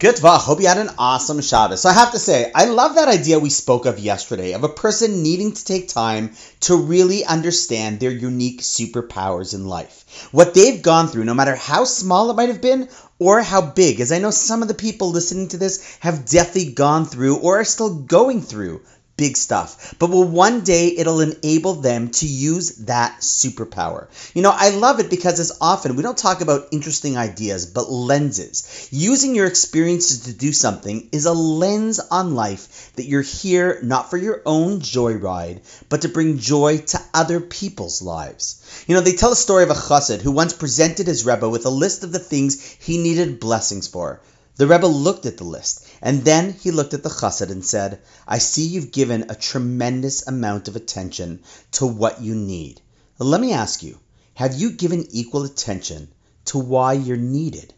Good Vach. Hope you had an awesome Shabbos. So I have to say, I love that idea we spoke of yesterday of a person needing to take time to really understand their unique superpowers in life. What they've gone through, no matter how small it might have been or how big, as I know some of the people listening to this have definitely gone through or are still going through big stuff. But will one day it'll enable them to use that superpower. You know, I love it because as often we don't talk about interesting ideas, but lenses. Using your experiences to do something is a lens on life that you're here not for your own joyride, but to bring joy to other people's lives. You know, they tell a story of a chassid who once presented his Rebbe with a list of the things he needed blessings for. The Rebbe looked at the list, and then he looked at the chassid and said, I see you've given a tremendous amount of attention to what you need. Let me ask you, have you given equal attention to why you're needed?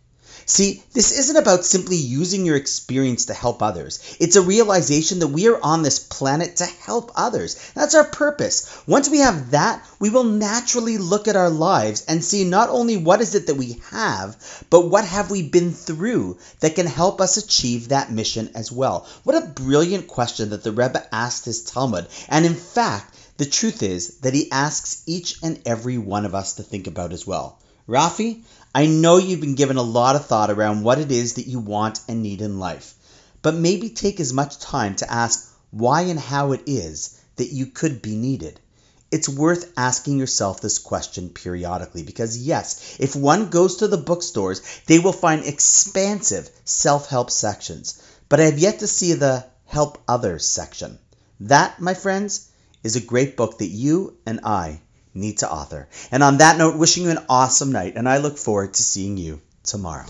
See, this isn't about simply using your experience to help others. It's a realization that we are on this planet to help others. That's our purpose. Once we have that, we will naturally look at our lives and see not only what is it that we have, but what have we been through that can help us achieve that mission as well. What a brilliant question that the Rebbe asked his talmid. And in fact, the truth is that he asks each and every one of us to think about as well. Rafi, I know you've been given a lot of thought around what it is that you want and need in life, but maybe take as much time to ask why and how it is that you could be needed. It's worth asking yourself this question periodically because, yes, if one goes to the bookstores, they will find expansive self help sections, but I have yet to see the help others section. That, my friends, is a great book that you and I need to author. And on that note, wishing you an awesome night, and I look forward to seeing you tomorrow.